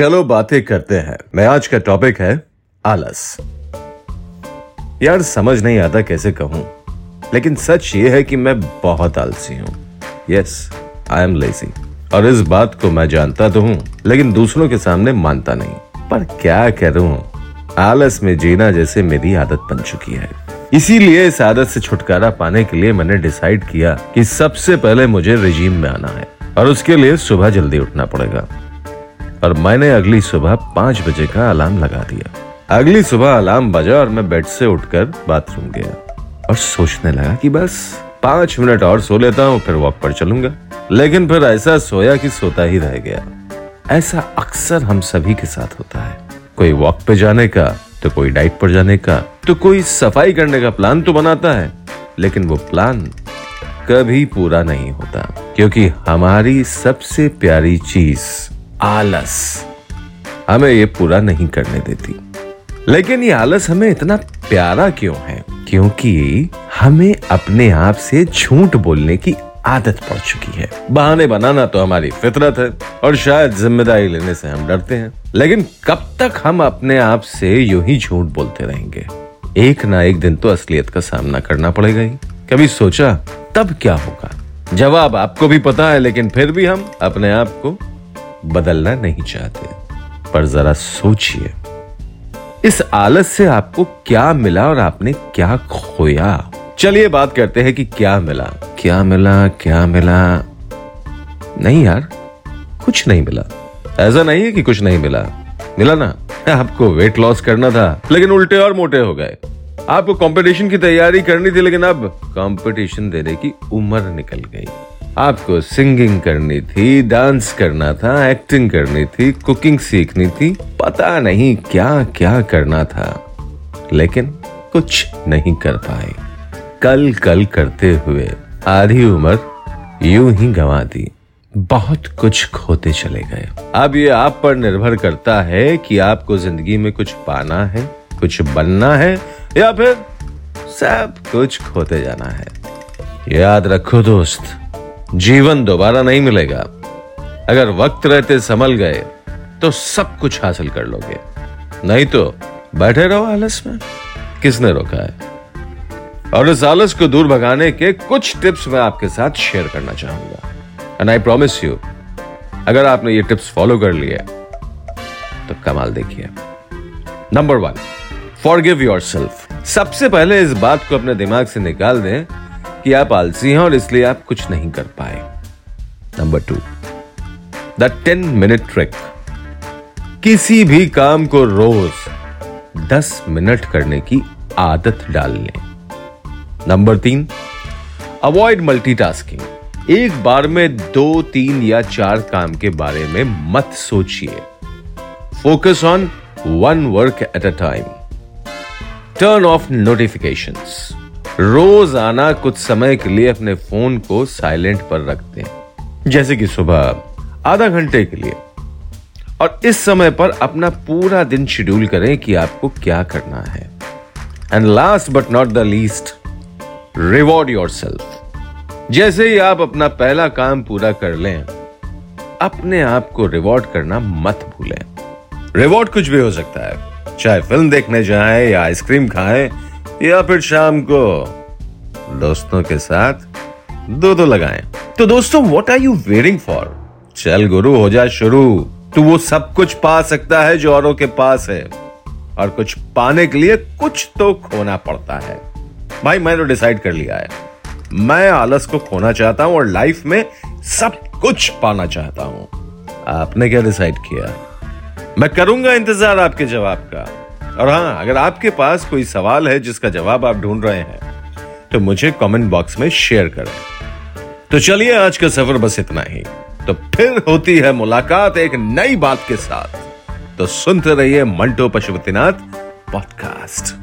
चलो बातें करते हैं। मैं आज का टॉपिक है आलस। यार समझ नहीं आता कैसे कहूँ, लेकिन सच ये है कि मैं बहुत आलसी हूँ। यस आई एम लेजी और इस बात को मैं जानता तो हूँ, लेकिन दूसरों के सामने मानता नहीं। पर क्या करूँ? आलस में जीना जैसे मेरी आदत बन चुकी है। इसीलिए इस आदत से छुटकारा पाने के लिए मैंने डिसाइड किया कि सबसे पहले मुझे रिजीम में आना है, और उसके लिए सुबह जल्दी उठना पड़ेगा। और मैंने अगली सुबह पाँच बजे का अलार्म लगा दिया। अगली सुबह अलार्म बजा और मैं बेड से उठकर बाथरूम गया और सोचने लगा कि बस पाँच मिनट और सो लेता हूँ, फिर वॉक पर चलूँगा। लेकिन फिर ऐसा सोया कि सोता ही रह गया। ऐसा अक्सर हम सभी के साथ होता है। कोई वॉक पे जाने का तो कोई डाइट पर जाने का तो कोई सफ़ाई करने का प्लान तो बनाता है। लेकिन वो प्लान कभी पूरा नहीं होता, क्योंकि हमारी सबसे प्यारी चीज़ आलस। हमें ये पूरा नहीं करने देती। लेकिन ये आलस हमें इतना प्यारा क्यों है? क्योंकि हमें अपने आप से झूठ बोलने की आदत पड़ चुकी है। बहाने बनाना तो हमारी फितरत है और शायद ज़िम्मेदारी लेने से हम डरते हैं। लेकिन कब तक हम अपने आप से यूँ ही झूठ बोलते रहेंगे? एक ना एक दिन तो असलियत का सामना करना पड़ेगा ही। कभी सोचा तब क्या होगा? जवाब आपको भी पता है, लेकिन फिर भी हम अपने आप को बदलना नहीं चाहते। पर जरा सोचिए, इस आलस से आपको क्या मिला और आपने क्या खोया? चलिए बात करते हैं कि क्या मिला। क्या मिला क्या मिला? नहीं यार, कुछ नहीं मिला। ऐसा नहीं है कि कुछ नहीं मिला। मिला ना? आपको वेट लॉस करना था, लेकिन उल्टे और मोटे हो गए। आपको कंपटीशन की तैयारी करनी थी, लेकिन अब कंपटीशन देने की उम्र निकल गई। आपको सिंगिंग करनी थी, डांस करना था, एक्टिंग करनी थी, कुकिंग सीखनी थी, पता नहीं क्या क्या करना था, लेकिन कुछ नहीं कर पाए कल कल करते हुए आधी उम्र यूँ ही गंवा दी। बहुत कुछ खोते चले गए। अब ये आप पर निर्भर करता है कि आपको ज़िंदगी में कुछ पाना है, कुछ बनना है, या फिर सब कुछ खोते जाना है। याद रखो दोस्त जीवन दोबारा नहीं मिलेगा। अगर वक्त रहते संभल गए तो सब कुछ हासिल कर लोगे। नहीं तो बैठे रहो आलस में। किसने रोका है? और इस आलस को दूर भगाने के कुछ टिप्स मैं आपके साथ शेयर करना चाहूँगा। एंड आई प्रॉमिस यू अगर आपने ये टिप्स फॉलो कर लिए तो कमाल देखिए। Number one for give yourself सबसे पहले इस बात को अपने दिमाग से निकाल दें कि आप आलसी हैं और इसलिए आप कुछ नहीं कर पाए। Number two the ten minute trick किसी भी काम को रोज दस मिनट करने की आदत डाल लें। नंबर तीन अवॉइड मल्टीटास्किंग एक बार में दो, तीन या चार काम के बारे में मत सोचिए। Focus on one work at a time turn off notifications रोज आना कुछ समय के लिए अपने फ़ोन को साइलेंट पर रखते हैं। जैसे कि सुबह आधा घंटे के लिए। और इस समय पर अपना पूरा दिन शेड्यूल करें कि आपको क्या करना है। And last but not the least reward yourself जैसे ही आप अपना पहला काम पूरा कर लें, अपने आप को रिवॉर्ड करना मत भूलें। रिवॉर्ड कुछ भी हो सकता है। चाहे फ़िल्म देखने जाएँ या आइसक्रीम खाएँ या फिर शाम को दोस्तों के साथ दो दो लगाएँ। तो दोस्तों what are you waiting for चल गुरु, हो जा शुरू। तू वो सब कुछ पा सकता है जो औरों के पास है। और कुछ पाने के लिए कुछ तो खोना पड़ता है। भाई, मैंने तो डिसाइड कर लिया है। मैं आलस को खोना चाहता हूँ और लाइफ में सब कुछ पाना चाहता हूँ। आपने क्या डिसाइड किया? मैं करूँगा इंतज़ार आपके जवाब का। और हाँ अगर आपके पास कोई सवाल है जिसका जवाब आप ढूंढ रहे हैं तो मुझे कमेंट बॉक्स में शेयर करें। तो चलिए, आज का सफ़र बस इतना ही। तो फिर होती है मुलाकात एक नई बात के साथ। तो सुनते रहिए मंटो पशुपतिनाथ पॉडकास्ट